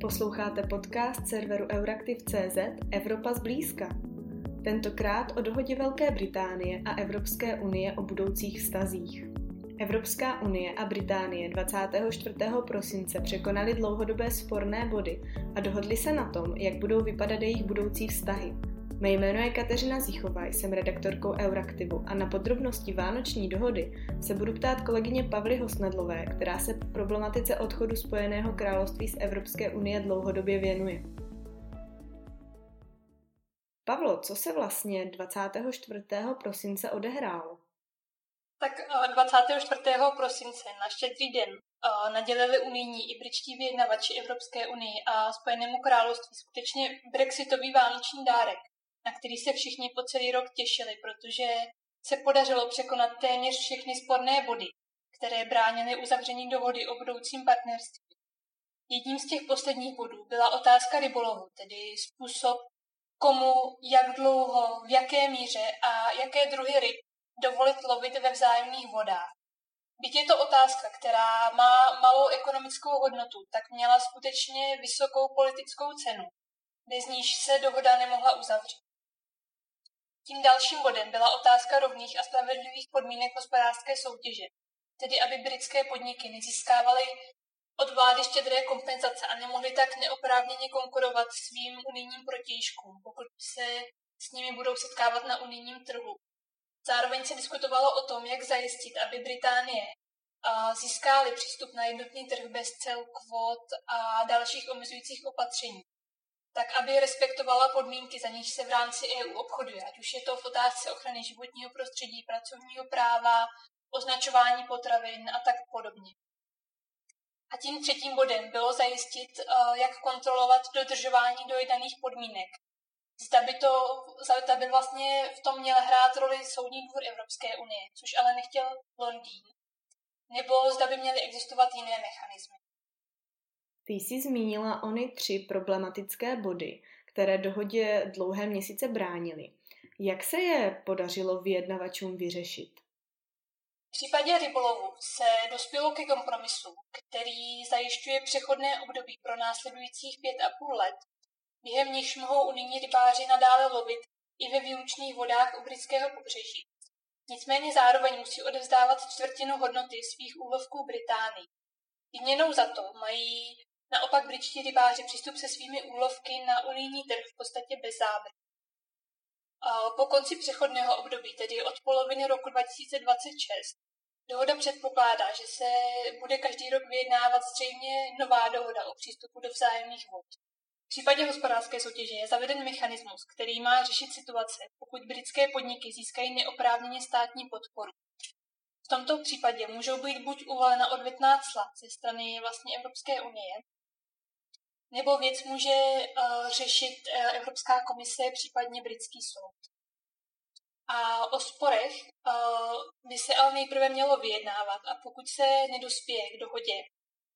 Posloucháte podcast serveru Euraktiv.cz Evropa zblízka. Tentokrát o dohodě Velké Británie a Evropské unie o budoucích vztazích. Evropská unie a Británie 24. prosince překonali dlouhodobé sporné body a dohodli se na tom, jak budou vypadat jejich budoucí vztahy – Mé jméno je Kateřina Zichová, jsem redaktorkou Euraktivu a na podrobnosti Vánoční dohody se budu ptát kolegyně Pavly Hosnadlové, která se problematice odchodu Spojeného království z Evropské unie dlouhodobě věnuje. Pavlo, co se vlastně 24. prosince odehrálo? Tak 24. Eh, prosince na štědrý den eh, nadělili unijní i britští vyjednavači Evropské unii a Spojenému království skutečně brexitový vánoční dárek na který se všichni po celý rok těšili, protože se podařilo překonat téměř všechny sporné body, které bránily uzavření dohody o budoucím partnerství. Jedním z těch posledních bodů byla otázka rybolovu, tedy způsob, komu, jak dlouho, v jaké míře a jaké druhy ryb dovolit lovit ve vzájemných vodách. Byť je to otázka, která má malou ekonomickou hodnotu, tak měla skutečně vysokou politickou cenu, bez níž se dohoda nemohla uzavřít. Tím dalším bodem byla otázka rovných a spravedlivých podmínek hospodářské soutěže, tedy aby britské podniky nezískávaly od vlády štědré kompenzace a nemohly tak neoprávněně konkurovat svým unijním protějškům, pokud se s nimi budou setkávat na unijním trhu. Zároveň se diskutovalo o tom, jak zajistit, aby Británie získály přístup na jednotný trh bez cel, kvót a dalších omezujících opatření tak aby respektovala podmínky, za níž se v rámci EU obchoduje, ať už je to v otázce ochrany životního prostředí, pracovního práva, označování potravin a tak podobně. A tím třetím bodem bylo zajistit, eh, jak kontrolovat dodržování dojedaných podmínek. Zda by, to, zda by vlastně v tom měl hrát roli Soudní dvůr Evropské unie, což ale nechtěl Londýn. Nebo zda by měly existovat jiné mechanismy. Ty jsi zmínila ony tři problematické body, které dohodě dlouhé měsíce bránily. Jak se je podařilo vyjednavačům vyřešit? V případě rybolovu se dospělo ke kompromisu, který zajišťuje přechodné období pro následujících pět a půl let, během nichž mohou unijní rybáři nadále lovit i ve výlučných vodách u britského pobřeží. Nicméně zároveň musí odevzdávat čtvrtinu hodnoty svých úlovků Británii. Výměnou za to mají Naopak britští rybáři přístup se svými úlovky na unijní trh v podstatě bez zábry. Po konci přechodného období, tedy od poloviny roku 2026, dohoda předpokládá, že se bude každý rok vyjednávat zřejmě nová dohoda o přístupu do vzájemných vod. V případě hospodářské soutěže je zaveden mechanismus, který má řešit situace, pokud britské podniky získají neoprávněně státní podporu. V tomto případě můžou být buď uvolena odvetná cla ze strany vlastně Evropské unie, nebo věc může uh, řešit uh, Evropská komise, případně britský soud. A o sporech uh, by se ale nejprve mělo vyjednávat a pokud se nedospěje k dohodě,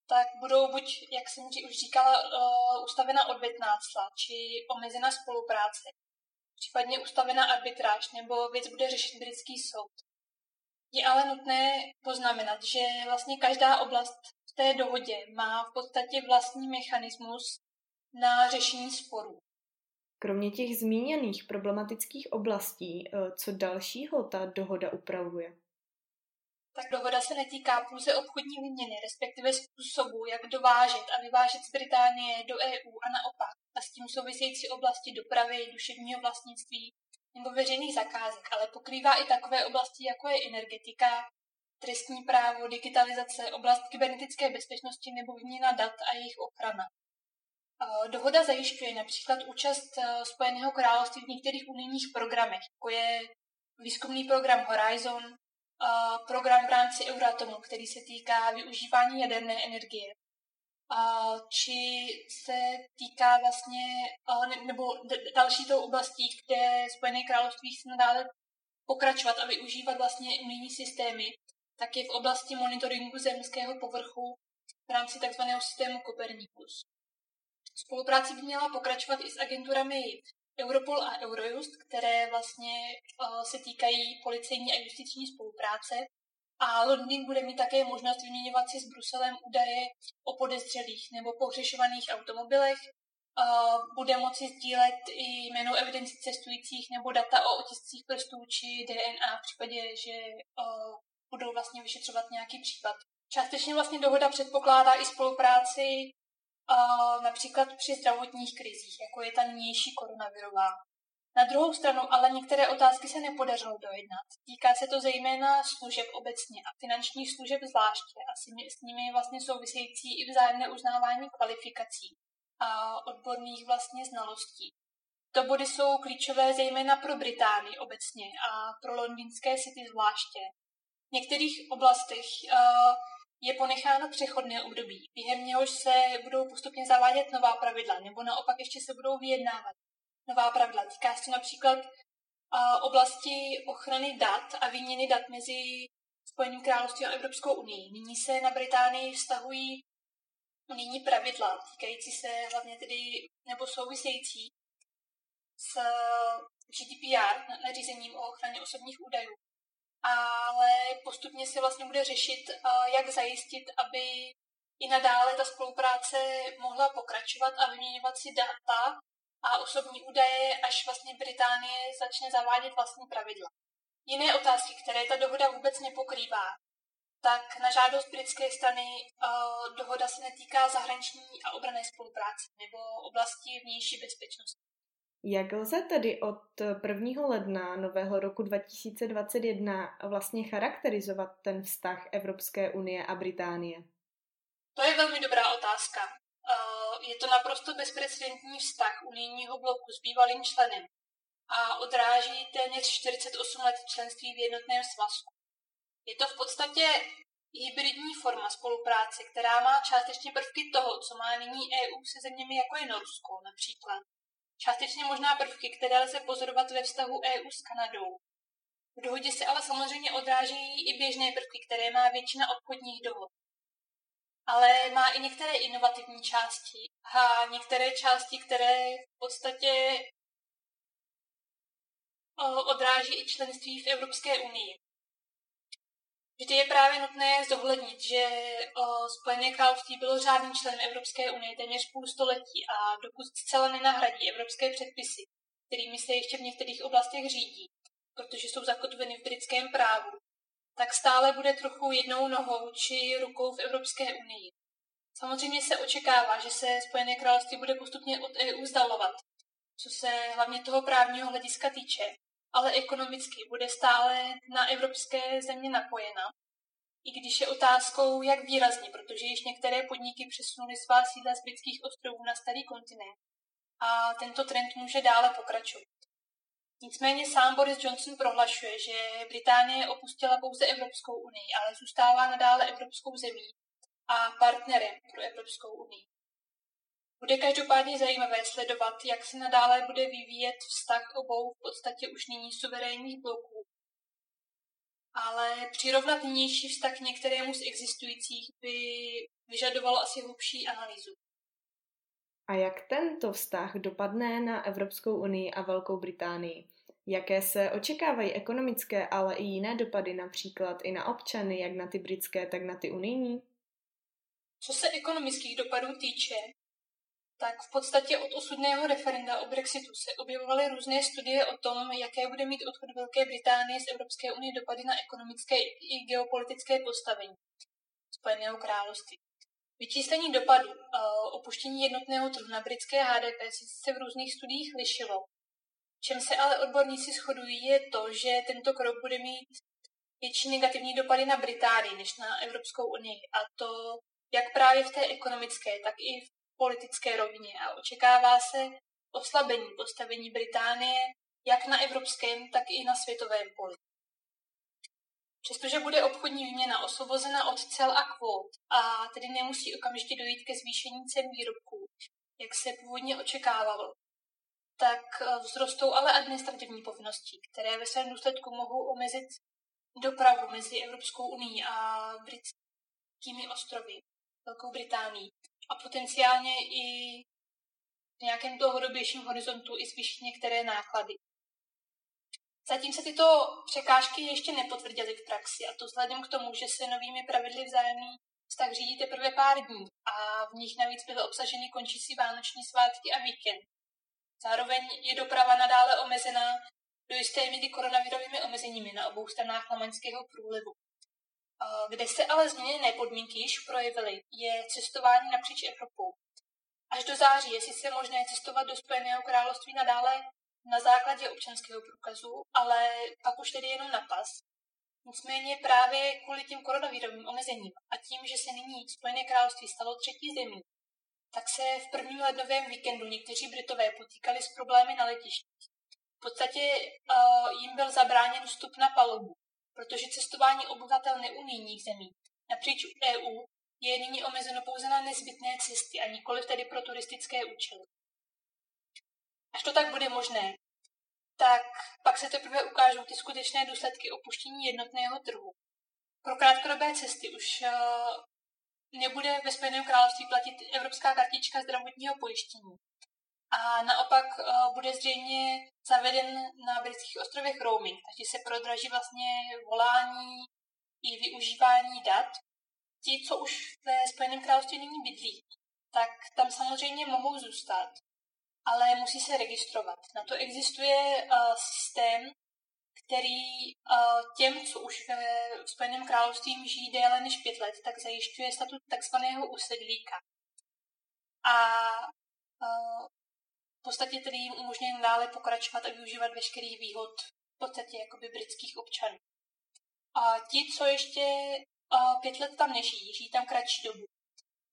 tak budou buď, jak jsem ti už říkala, ustavena odvětná cla či omezena spolupráce, případně ustavena arbitráž nebo věc bude řešit britský soud. Je ale nutné poznamenat, že vlastně každá oblast té dohodě má v podstatě vlastní mechanismus na řešení sporů. Kromě těch zmíněných problematických oblastí, eh, co dalšího ta dohoda upravuje? Tak dohoda se netýká pouze obchodní výměny, respektive způsobu, jak dovážet a vyvážet z Británie do EU a naopak, a s tím související oblasti dopravy, duševního vlastnictví nebo veřejných zakázek, ale pokrývá i takové oblasti, jako je energetika, trestní právo, digitalizace, oblast kybernetické bezpečnosti nebo výměna dat a jejich ochrana. Dohoda zajišťuje například účast e, Spojeného království v některých unijních programech, jako je výzkumný program Horizon, program v rámci Euratomu, který se týká využívání jaderné energie, či se týká vlastně, nebo další tou oblastí, kde Spojené království chce nadále pokračovat a využívat vlastně unijní systémy, tak je v oblasti monitoringu zemského povrchu v rámci tzv. systému Copernicus. Spolupráce by měla pokračovat i s agenturami Europol a Eurojust, které vlastně uh, se týkají policejní a justiční spolupráce. A Londýn bude mít také možnost vyměňovat si s Bruselem údaje o podezřelých nebo pohřešovaných automobilech. Bude moci sdílet i jméno evidenci cestujících nebo data o otiscích prstů či DNA v případě, že budou vlastně vyšetřovat nějaký případ. Částečně vlastně dohoda předpokládá i spolupráci například při zdravotních krizích, jako je ta nynější koronavirová. Na druhou stranu ale některé otázky se nepodařilo dojednat. Týká se to zejména služeb obecně a finančních služeb zvláště a s nimi vlastně související i vzájemné uznávání kvalifikací a odborných vlastně znalostí. To body jsou klíčové zejména pro Británii obecně a pro londýnské city zvláště. Některých oblastech uh, je ponecháno přechodné období, během něhož se budou postupně zavádět nová pravidla, nebo naopak ještě se budou vyjednávat nová pravidla. Týká se například uh, oblasti ochrany dat a výměny dat mezi Spojeným královstvím a Evropskou unii. Nyní se na Británii vztahují unijní pravidla, týkající se hlavně tedy, nebo související s GDPR, nařízením o ochraně osobních údajů. Ale postupně se vlastně bude řešit, jak zajistit, aby i nadále ta spolupráce mohla pokračovat a vyměňovat si data a osobní údaje, až vlastně Británie začne zavádět vlastní pravidla. Jiné otázky, které ta dohoda vůbec nepokrývá, tak na žádost britské strany dohoda se netýká zahraniční a obrané spolupráce nebo oblasti vnější bezpečnosti. Jak lze tedy od 1. ledna nového roku 2021 vlastně charakterizovat ten vztah Evropské unie a Británie? To je velmi dobrá otázka. Je to naprosto bezprecedentní vztah unijního bloku s bývalým členem a odráží téměř 48 let členství v jednotném svazku. Je to v podstatě hybridní forma spolupráce, která má částečně prvky toho, co má nyní EU se zeměmi jako je Norsko například. Částečně možná prvky, které lze pozorovat ve vztahu EU s Kanadou. V dohodě se ale samozřejmě odrážejí i běžné prvky, které má většina obchodních dohod. Ale má i některé inovativní části a některé části, které v podstatě odráží i členství v Evropské unii. Vždy je právě nutné zohlednit, že Spojené království bylo řádným členem Evropské unie téměř půl století a dokud zcela nenahradí evropské předpisy, kterými se ještě v některých oblastech řídí, protože jsou zakotveny v britském právu, tak stále bude trochu jednou nohou či rukou v Evropské unii. Samozřejmě se očekává, že se Spojené království bude postupně od EU vzdalovat, co se hlavně toho právního hlediska týče, ale ekonomicky bude stále na evropské země napojena. I když je otázkou, jak výrazně, protože již některé podniky přesunuly svá sídla z britských ostrovů na starý kontinent a tento trend může dále pokračovat. Nicméně sám Boris Johnson prohlašuje, že Británie opustila pouze Evropskou unii, ale zůstává nadále evropskou zemí a partnerem pro Evropskou unii. Bude každopádně zajímavé sledovat, jak se nadále bude vyvíjet vztah obou v podstatě už nyní suverénních bloků. Ale přirovnat nynější vztah některému z existujících by vyžadovalo asi hlubší analýzu. A jak tento vztah dopadne na Evropskou unii a Velkou Británii? Jaké se očekávají ekonomické, ale i jiné dopady, například i na občany, jak na ty britské, tak na ty unijní? Co se ekonomických dopadů týče, tak v podstatě od osudného referenda o Brexitu se objevovaly různé studie o tom, jaké bude mít odchod Velké Británie z Evropské unie dopady na ekonomické i geopolitické postavení Spojeného království. Vyčíslení dopadu opuštění jednotného trhu na britské HDP se v různých studiích lišilo. Čem se ale odborníci shodují je to, že tento krok bude mít větší negativní dopady na Británii než na Evropskou unii. A to jak právě v té ekonomické, tak i v politické rovině a očekává se oslabení postavení Británie jak na evropském, tak i na světovém poli. Přestože bude obchodní výměna osvobozena od cel a kvót a tedy nemusí okamžitě dojít ke zvýšení cen výrobků, jak se původně očekávalo, tak eh, vzrostou ale administrativní povinnosti, které ve svém důsledku mohou omezit dopravu mezi Evropskou unii a britskými ostrovy, Velkou Británií a potenciálně i v nějakém dlouhodobějším horizontu i zvýšit některé náklady. Zatím se tyto překážky ještě nepotvrdily v praxi a to vzhledem k tomu, že se novými pravidly vzájemný vztah řídí teprve pár dní a v nich navíc byly obsaženy končící vánoční svátky a víkend. Zároveň je doprava nadále omezená do jisté míry koronavirovými omezeními na obou stranách Lamaňského průlivu. Kde se ale změněné podmínky již projevily, je cestování napříč Evropou. Až do září je sice možné cestovat do Spojeného království nadále na základě občanského průkazu, ale pak už tedy jenom na pas. Nicméně právě kvůli těm koronavirovým omezením a tím, že se nyní Spojené království stalo třetí zemí, tak se v prvním lednovém víkendu někteří Britové potýkali s problémy na letištích. V podstatě uh, jim byl zabráněn vstup na palubu, protože cestování obyvatel neunijních zemí napříč EU je nyní omezeno pouze na nezbytné cesty a nikoli tedy pro turistické účely. Až to tak bude možné, tak pak se teprve ukážou ty skutečné důsledky opuštění jednotného trhu. Pro krátkodobé cesty už uh, nebude ve Spojeném království platit evropská kartička zdravotního pojištění. A naopak uh, bude zřejmě zaveden na britských ostrovech roaming, takže se prodraží vlastně volání i využívání dat. Ti, co už ve Spojeném království nyní bydlí, tak tam samozřejmě mohou zůstat, ale musí se registrovat. Na to existuje uh, systém, který uh, těm, co už ve Spojeném království žijí déle než pět let, tak zajišťuje statut takzvaného usedlíka. A uh, podstatě tedy jim umožňuje dále pokračovat a využívat veškerých výhod v podstatě jakoby britských občanů. A ti, co ještě uh, pět let tam nežijí, žijí tam kratší dobu,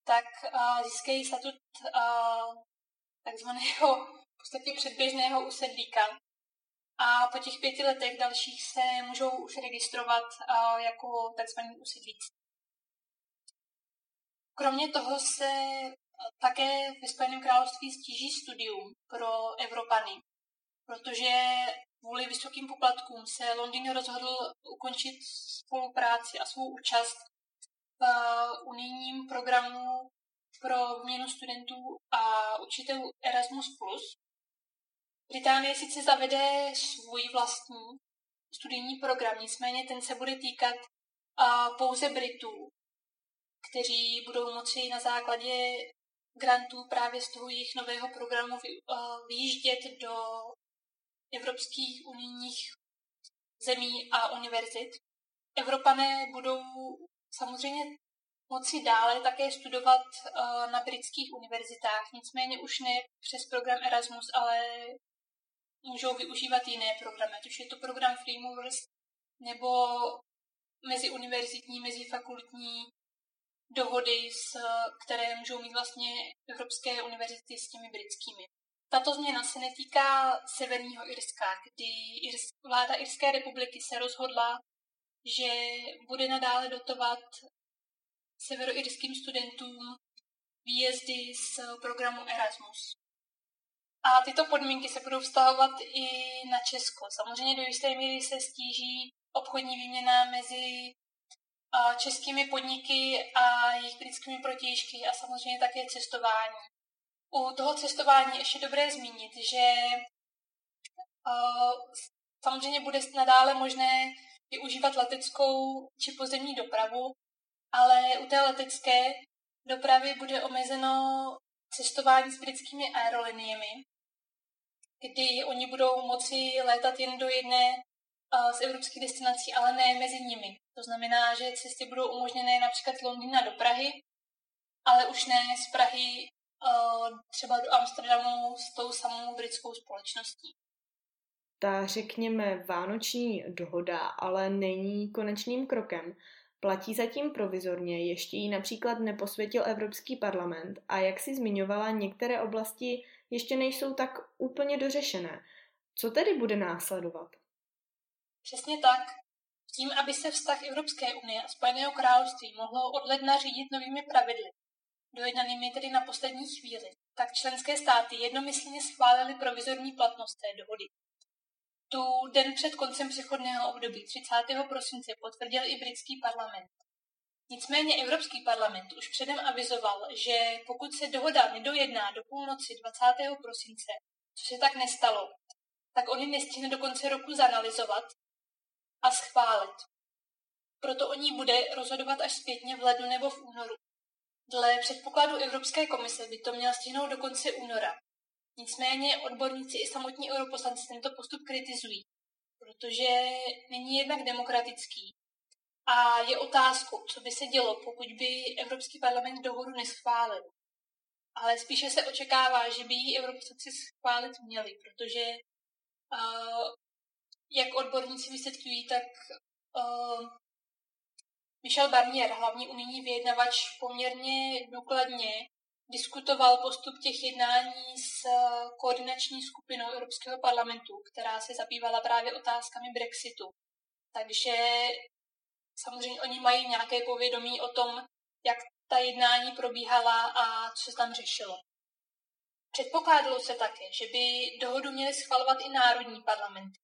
tak uh, získají statut uh, takzvaného v podstatě předběžného usedlíka. A po těch pěti letech dalších se můžou už registrovat uh, jako takzvaný usedlíci. Kromě toho se také ve Spojeném království stíží studium pro Evropany, protože kvůli vysokým poplatkům se Londýn rozhodl ukončit spolupráci a svou účast v unijním programu pro měnu studentů a učitelů Erasmus+. Británie sice zavede svůj vlastní studijní program, nicméně ten se bude týkat pouze Britů, kteří budou moci na základě grantů právě z toho jejich nového programu vyjíždět do evropských unijních zemí a univerzit. Evropané budou samozřejmě moci dále také studovat uh, na britských univerzitách, nicméně už ne přes program Erasmus, ale můžou využívat jiné programy, už je to program Free Movers nebo meziuniverzitní, mezifakultní dohody, s, které můžou mít vlastně evropské univerzity s těmi britskými. Tato změna se netýká Severního Irska, kdy vláda Irské republiky se rozhodla, že bude nadále dotovat severoirským studentům výjezdy z programu Erasmus. A tyto podmínky se budou vztahovat i na Česko. Samozřejmě do jisté míry se stíží obchodní výměna mezi českými podniky a jejich britskými protějšky a samozřejmě také cestování. U toho cestování ještě dobré zmínit, že samozřejmě bude nadále možné využívat leteckou či pozemní dopravu, ale u té letecké dopravy bude omezeno cestování s britskými aeroliniemi, kdy oni budou moci létat jen do jedné z evropských destinací, ale ne mezi nimi. To znamená, že cesty budou umožněné například z Londýna do Prahy, ale už ne z Prahy třeba do Amsterdamu s tou samou britskou společností. Ta, řekněme, vánoční dohoda ale není konečným krokem. Platí zatím provizorně, ještě ji například neposvětil Evropský parlament a jak si zmiňovala, některé oblasti ještě nejsou tak úplně dořešené. Co tedy bude následovat? Přesně tak. Tím, aby se vztah Evropské unie a Spojeného království mohlo od ledna řídit novými pravidly, dojednanými tedy na poslední chvíli, tak členské státy jednomyslně schválily provizorní platnost té dohody. Tu den před koncem přechodného období 30. prosince potvrdil i britský parlament. Nicméně Evropský parlament už předem avizoval, že pokud se dohoda nedojedná do půlnoci 20. prosince, co se tak nestalo, tak oni nestihne do konce roku zanalizovat a schválit. Proto o ní bude rozhodovat až zpětně v lednu nebo v únoru. Dle předpokladu Evropské komise by to měl stihnout do konce února. Nicméně odborníci i samotní europoslanci tento postup kritizují, protože není jednak demokratický a je otázkou, co by se dělo, pokud by Evropský parlament dohodu neschválil. Ale spíše se očekává, že by ji europoslanci schválit měli, protože uh, jak odborníci vysvětlují, tak uh, Michel Barnier, hlavní unijní vyjednavač, poměrně důkladně diskutoval postup těch jednání s koordinační skupinou Evropského parlamentu, která se zabývala právě otázkami Brexitu. Takže samozřejmě oni mají nějaké povědomí o tom, jak ta jednání probíhala a co se tam řešilo. Předpokládalo se také, že by dohodu měly schvalovat i národní parlamenty.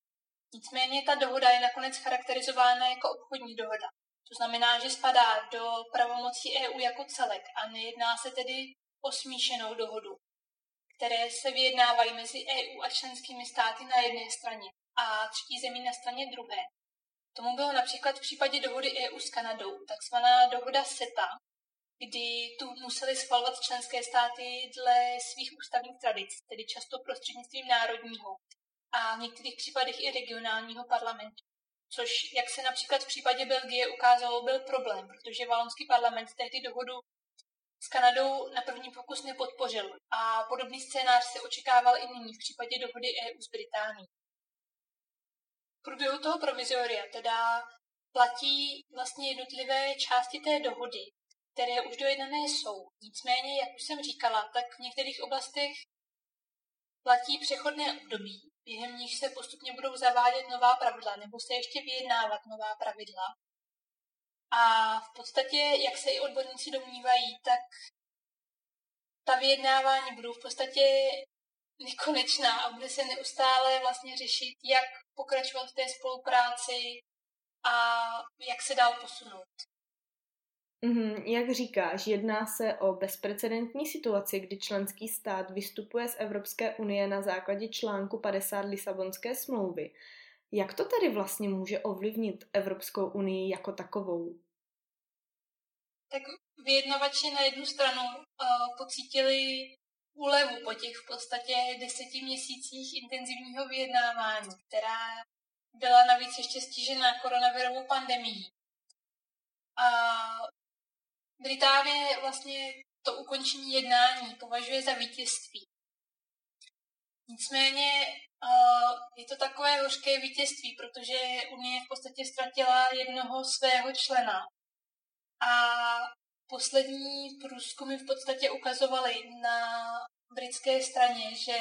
Nicméně ta dohoda je nakonec charakterizována jako obchodní dohoda. To znamená, že spadá do pravomocí EU jako celek a nejedná se tedy o smíšenou dohodu, které se vyjednávají mezi EU a členskými státy na jedné straně a třetí zemí na straně druhé. Tomu bylo například v případě dohody EU s Kanadou, takzvaná dohoda SETA, kdy tu museli schvalovat členské státy dle svých ústavních tradic, tedy často prostřednictvím národního a v některých případech i regionálního parlamentu. Což, jak se například v případě Belgie ukázalo, byl problém, protože valonský parlament tehdy dohodu s Kanadou na první pokus nepodpořil a podobný scénář se očekával i nyní v případě dohody EU s Británií. V průběhu toho provizoria teda platí vlastně jednotlivé části té dohody, které už dojednané jsou. Nicméně, jak už jsem říkala, tak v některých oblastech platí přechodné období, během nich se postupně budou zavádět nová pravidla nebo se ještě vyjednávat nová pravidla. A v podstatě, jak se i odborníci domnívají, tak ta vyjednávání budou v podstatě nekonečná a bude se neustále vlastně řešit, jak pokračovat v té spolupráci a jak se dál posunout. Mm-hmm, jak říkáš, jedná se o bezprecedentní situaci, kdy členský stát vystupuje z Evropské unie na základě článku 50 Lisabonské smlouvy. Jak to tedy vlastně může ovlivnit Evropskou unii jako takovou? Tak vyjednavači na jednu stranu uh, pocítili úlevu po těch v podstatě deseti měsících intenzivního vyjednávání, která byla navíc ještě stižená koronavirovou pandemií. A Británie vlastně to ukončení jednání považuje za vítězství. Nicméně je to takové hořké vítězství, protože Unie v podstatě ztratila jednoho svého člena. A poslední průzkumy v podstatě ukazovaly na britské straně, že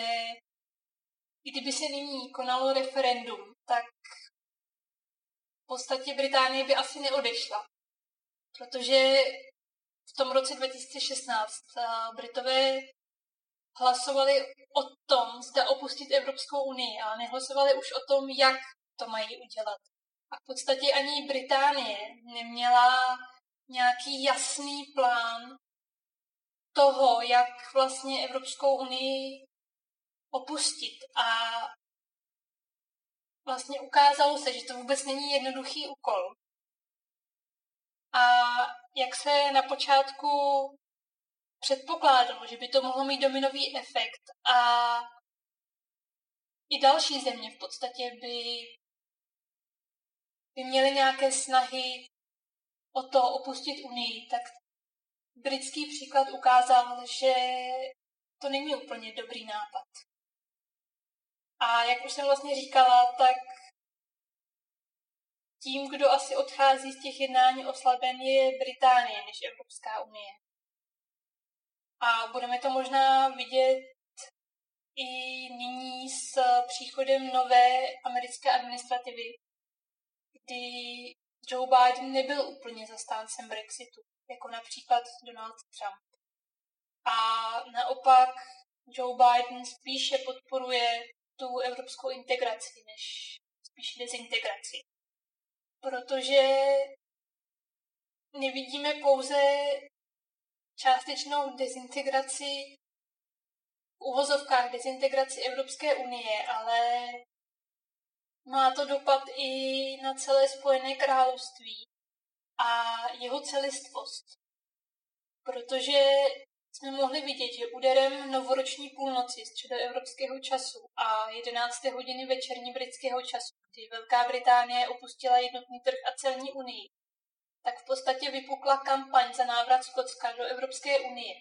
kdyby se nyní konalo referendum, tak v podstatě Británie by asi neodešla. Protože v tom roce 2016 Britové hlasovali o tom, zda opustit Evropskou unii, ale nehlasovali už o tom, jak to mají udělat. A v podstatě ani Británie neměla nějaký jasný plán toho, jak vlastně Evropskou unii opustit. A vlastně ukázalo se, že to vůbec není jednoduchý úkol. A jak se na počátku předpokládalo, že by to mohlo mít dominový efekt a i další země v podstatě by, by měly nějaké snahy o to opustit Unii, tak britský příklad ukázal, že to není úplně dobrý nápad. A jak už jsem vlastně říkala, tak tím, kdo asi odchází z těch jednání oslaben, je Británie než Evropská unie. A budeme to možná vidět i nyní s příchodem nové americké administrativy, kdy Joe Biden nebyl úplně zastáncem Brexitu, jako například Donald Trump. A naopak Joe Biden spíše podporuje tu evropskou integraci, než spíš dezintegraci protože nevidíme pouze částečnou dezintegraci v uvozovkách dezintegraci Evropské unie, ale má to dopad i na celé Spojené království a jeho celistvost. Protože jsme mohli vidět, že úderem novoroční půlnoci středoevropského času a 11. hodiny večerní britského času, kdy Velká Británie opustila jednotný trh a celní unii, tak v podstatě vypukla kampaň za návrat Skotska do Evropské unie.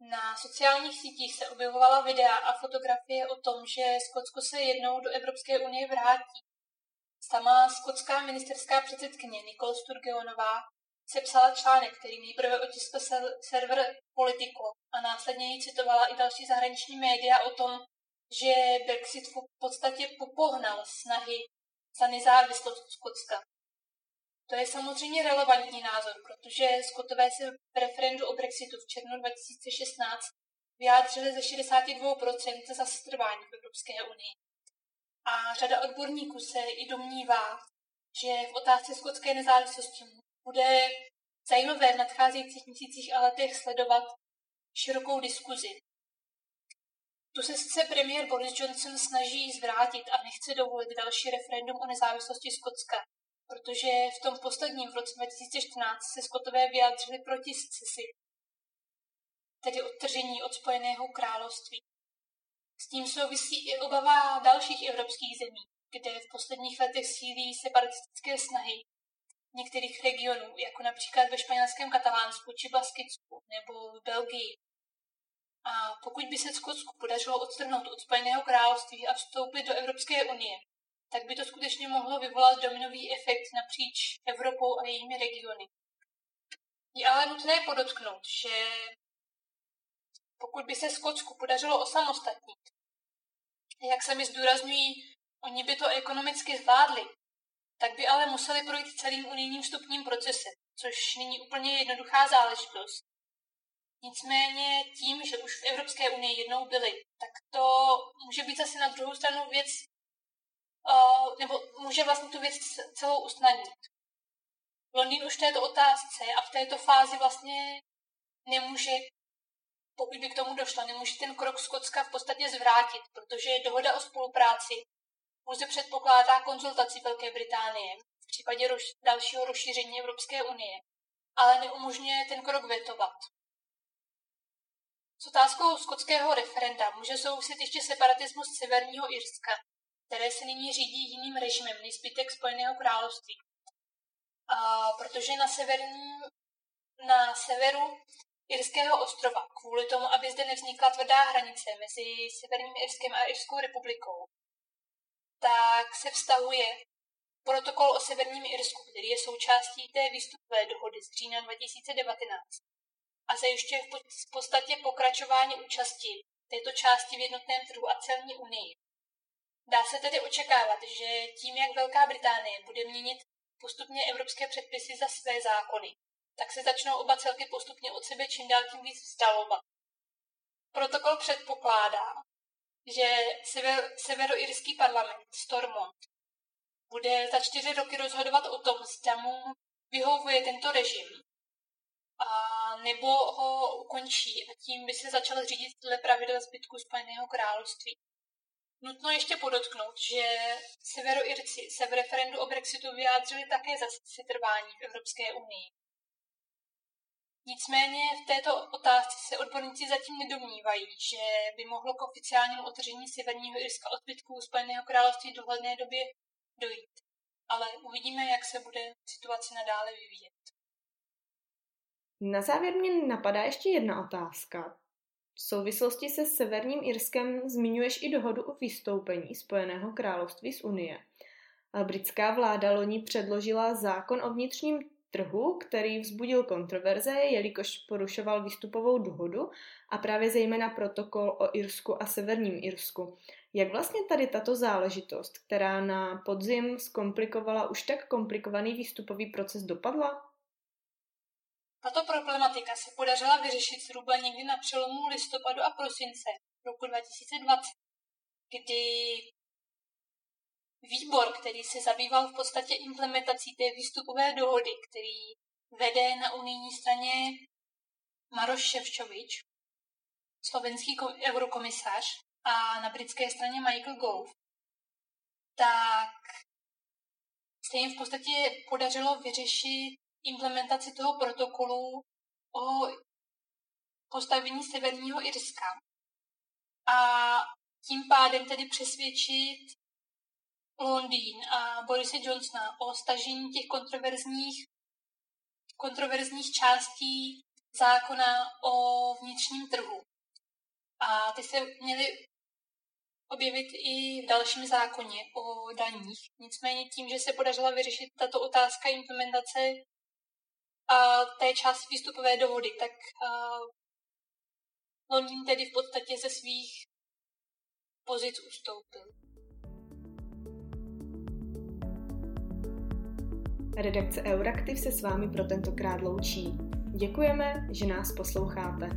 Na sociálních sítích se objevovala videa a fotografie o tom, že Skotsko se jednou do Evropské unie vrátí. Sama skotská ministerská předsedkyně Nicole Sturgeonová sepsala článek, který nejprve otiskl server Politico a následně ji citovala i další zahraniční média o tom, že Brexit v podstatě popohnal snahy za nezávislost Skotska. To je samozřejmě relevantní názor, protože Skotové se v referendu o Brexitu v červnu 2016 vyjádřili ze 62% za setrvání v Evropské unii. A řada odborníků se i domnívá, že v otázce skotské nezávislosti bude zajímavé v nadcházejících měsících a letech sledovat širokou diskuzi. Tu se sice premiér Boris Johnson snaží zvrátit a nechce dovolit další referendum o nezávislosti Skotska, protože v tom posledním v roce 2014 se Skotové vyjádřili proti secesi, tedy odtržení od Spojeného království. S tím souvisí i obava dalších evropských zemí, kde v posledních letech sílí separatistické snahy některých regionů, jako například ve španělském Katalánsku či Baskicku nebo v Belgii. A pokud by se Skotsku podařilo odstrhnout od Spojeného království a vstoupit do Evropské unie, tak by to skutečně mohlo vyvolat dominový efekt napříč Evropou a jejími regiony. Je ale nutné podotknout, že pokud by se Skotsku podařilo osamostatnit, jak se mi zdůrazňují, oni by to ekonomicky zvládli, tak by ale museli projít celým unijním vstupním procesem, což není úplně jednoduchá záležitost. Nicméně tím, že už v Evropské unii jednou byli, tak to může být zase na druhou stranu věc, uh, nebo může vlastně tu věc celou usnadnit. Londýn už v této otázce a v této fázi vlastně nemůže, pokud by k tomu došlo, nemůže ten krok Skotska v podstatě zvrátit, protože dohoda o spolupráci pouze předpokládá konzultaci Velké Británie v případě roš- dalšího rozšíření Evropské unie, ale neumožňuje ten krok vetovat. S otázkou skotského referenda může souviset ještě separatismus Severního Irska, které se nyní řídí jiným režimem než zbytek Spojeného království. A protože na, severní, na severu Irského ostrova, kvůli tomu, aby zde nevznikla tvrdá hranice mezi Severním Irskem a Irskou republikou, tak se vztahuje protokol o Severním Irsku, který je součástí té výstupové dohody z října 2019 a zajišťuje v podstatě pokračování účasti této části v jednotném trhu a celní unii. Dá se tedy očekávat, že tím, jak Velká Británie bude měnit postupně evropské předpisy za své zákony, tak se začnou oba celky postupně od sebe čím dál tím víc vzdalovat. Protokol předpokládá, že sever, severoirský parlament Stormont bude za čtyři roky rozhodovat o tom, zda mu vyhovuje tento režim, a nebo ho ukončí a tím by se začal řídit dle pravidel zbytku Spojeného království. Nutno ještě podotknout, že severoirci se v referendu o Brexitu vyjádřili také za setrvání v Evropské unii. Nicméně v této otázce se odborníci zatím nedomnívají, že by mohlo k oficiálnímu otevření Severního Irska od zbytků Spojeného království v dohledné době dojít. Ale uvidíme, jak se bude situace nadále vyvíjet. Na závěr mě napadá ještě jedna otázka. V souvislosti se Severním Irskem zmiňuješ i dohodu o vystoupení Spojeného království z Unie. A britská vláda loni předložila zákon o vnitřním trhu, který vzbudil kontroverze, jelikož porušoval výstupovou dohodu a právě zejména protokol o Irsku a Severním Irsku. Jak vlastně tady tato záležitost, která na podzim zkomplikovala už tak komplikovaný výstupový proces, dopadla? Tato problematika se podařila vyřešit zhruba někdy na přelomu listopadu a prosince roku 2020, kdy výbor, který se zabýval v podstatě implementací té výstupové dohody, který vede na unijní straně Maroš Ševčovič, slovenský eurokomisař, a na britské straně Michael Gove, tak se jim v podstatě podařilo vyřešit implementaci toho protokolu o postavení Severního Irska. A tím pádem tedy přesvědčit Londýn a Borise Johnsona o stažení těch kontroverzních, kontroverzních částí zákona o vnitřním trhu. A ty se měly objevit i v dalším zákoně o daních. Nicméně tím, že se podařila vyřešit tato otázka implementace a té části výstupové dohody, tak Londýn tedy v podstatě ze svých pozic ustoupil. Redakce Euraktiv se s vámi pro tentokrát loučí. Děkujeme, že nás posloucháte.